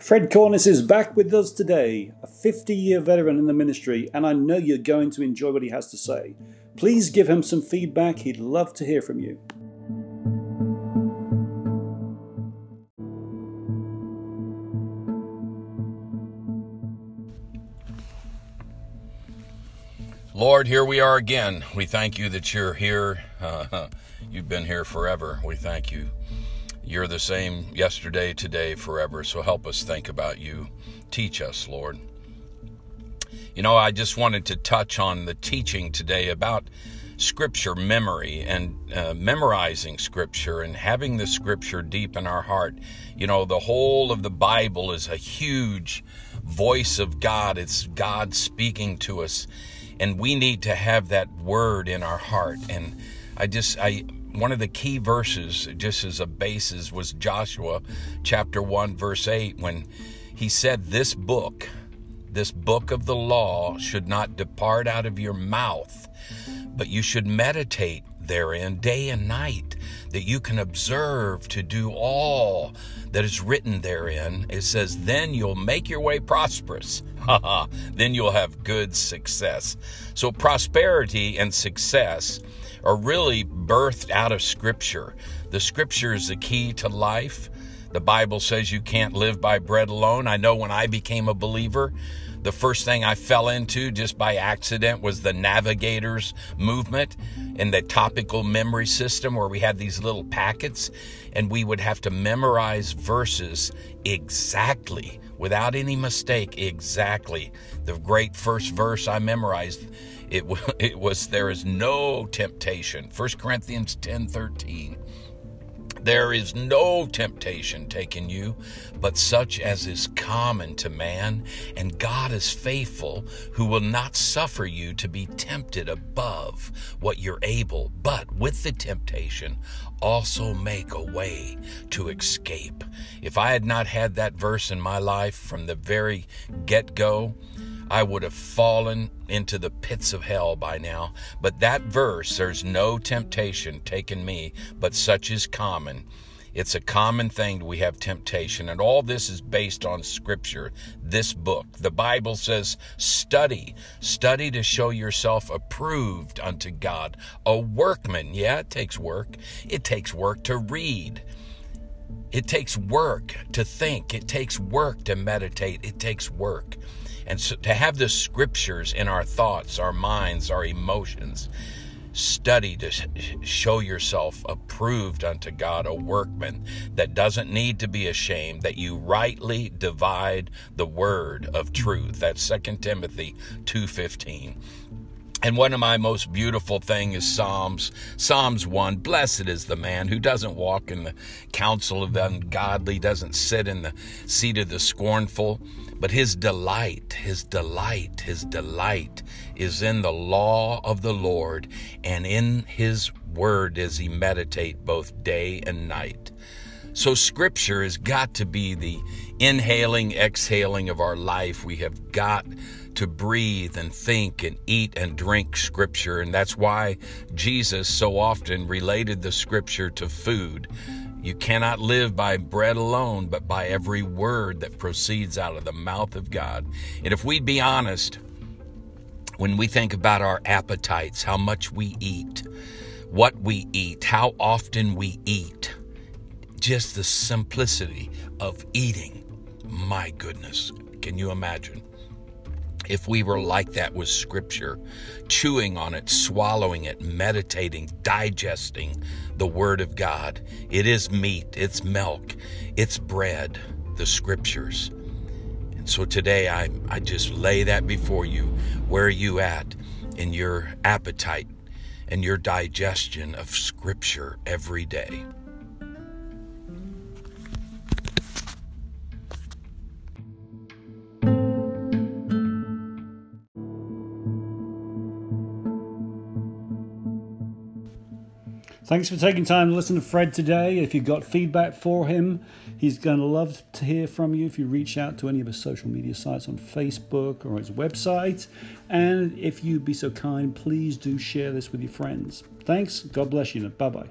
Fred Cornice is back with us today, a 50 year veteran in the ministry, and I know you're going to enjoy what he has to say. Please give him some feedback, he'd love to hear from you. Lord, here we are again. We thank you that you're here. Uh, you've been here forever. We thank you. You're the same yesterday, today, forever. So help us think about you. Teach us, Lord. You know, I just wanted to touch on the teaching today about scripture memory and uh, memorizing scripture and having the scripture deep in our heart. You know, the whole of the Bible is a huge voice of God, it's God speaking to us and we need to have that word in our heart and i just i one of the key verses just as a basis was joshua chapter 1 verse 8 when he said this book this book of the law should not depart out of your mouth but you should meditate therein day and night, that you can observe to do all that is written therein. It says, Then you'll make your way prosperous. Then you'll have good success. So, prosperity and success are really birthed out of Scripture. The Scripture is the key to life. The Bible says you can't live by bread alone. I know when I became a believer, the first thing I fell into just by accident was the navigators movement and the topical memory system where we had these little packets and we would have to memorize verses exactly without any mistake exactly the great first verse I memorized. It, it was there is no temptation. 1 Corinthians 10 13 there is no temptation taken you, but such as is common to man, and God is faithful, who will not suffer you to be tempted above what you're able, but with the temptation also make a way to escape. If I had not had that verse in my life from the very get go, I would have fallen into the pits of hell by now. But that verse, there's no temptation taken me, but such is common. It's a common thing we have temptation, and all this is based on Scripture, this book. The Bible says, study, study to show yourself approved unto God, a workman. Yeah, it takes work. It takes work to read. It takes work to think. It takes work to meditate. It takes work. And so to have the scriptures in our thoughts, our minds, our emotions, study to show yourself approved unto God, a workman that doesn't need to be ashamed, that you rightly divide the word of truth. That's 2 Timothy 2:15. And one of my most beautiful thing is Psalms. Psalms 1, blessed is the man who doesn't walk in the counsel of the ungodly, doesn't sit in the seat of the scornful, but his delight, his delight, his delight is in the law of the Lord, and in his word does he meditate both day and night. So, Scripture has got to be the inhaling, exhaling of our life. We have got to breathe and think and eat and drink Scripture. And that's why Jesus so often related the Scripture to food. You cannot live by bread alone, but by every word that proceeds out of the mouth of God. And if we'd be honest, when we think about our appetites, how much we eat, what we eat, how often we eat, just the simplicity of eating. My goodness, can you imagine? If we were like that with Scripture, chewing on it, swallowing it, meditating, digesting the Word of God, it is meat, it's milk, it's bread, the Scriptures. And so today I, I just lay that before you. Where are you at in your appetite and your digestion of Scripture every day? Thanks for taking time to listen to Fred today. If you've got feedback for him, he's going to love to hear from you if you reach out to any of his social media sites on Facebook or his website. And if you'd be so kind, please do share this with your friends. Thanks. God bless you. Bye bye.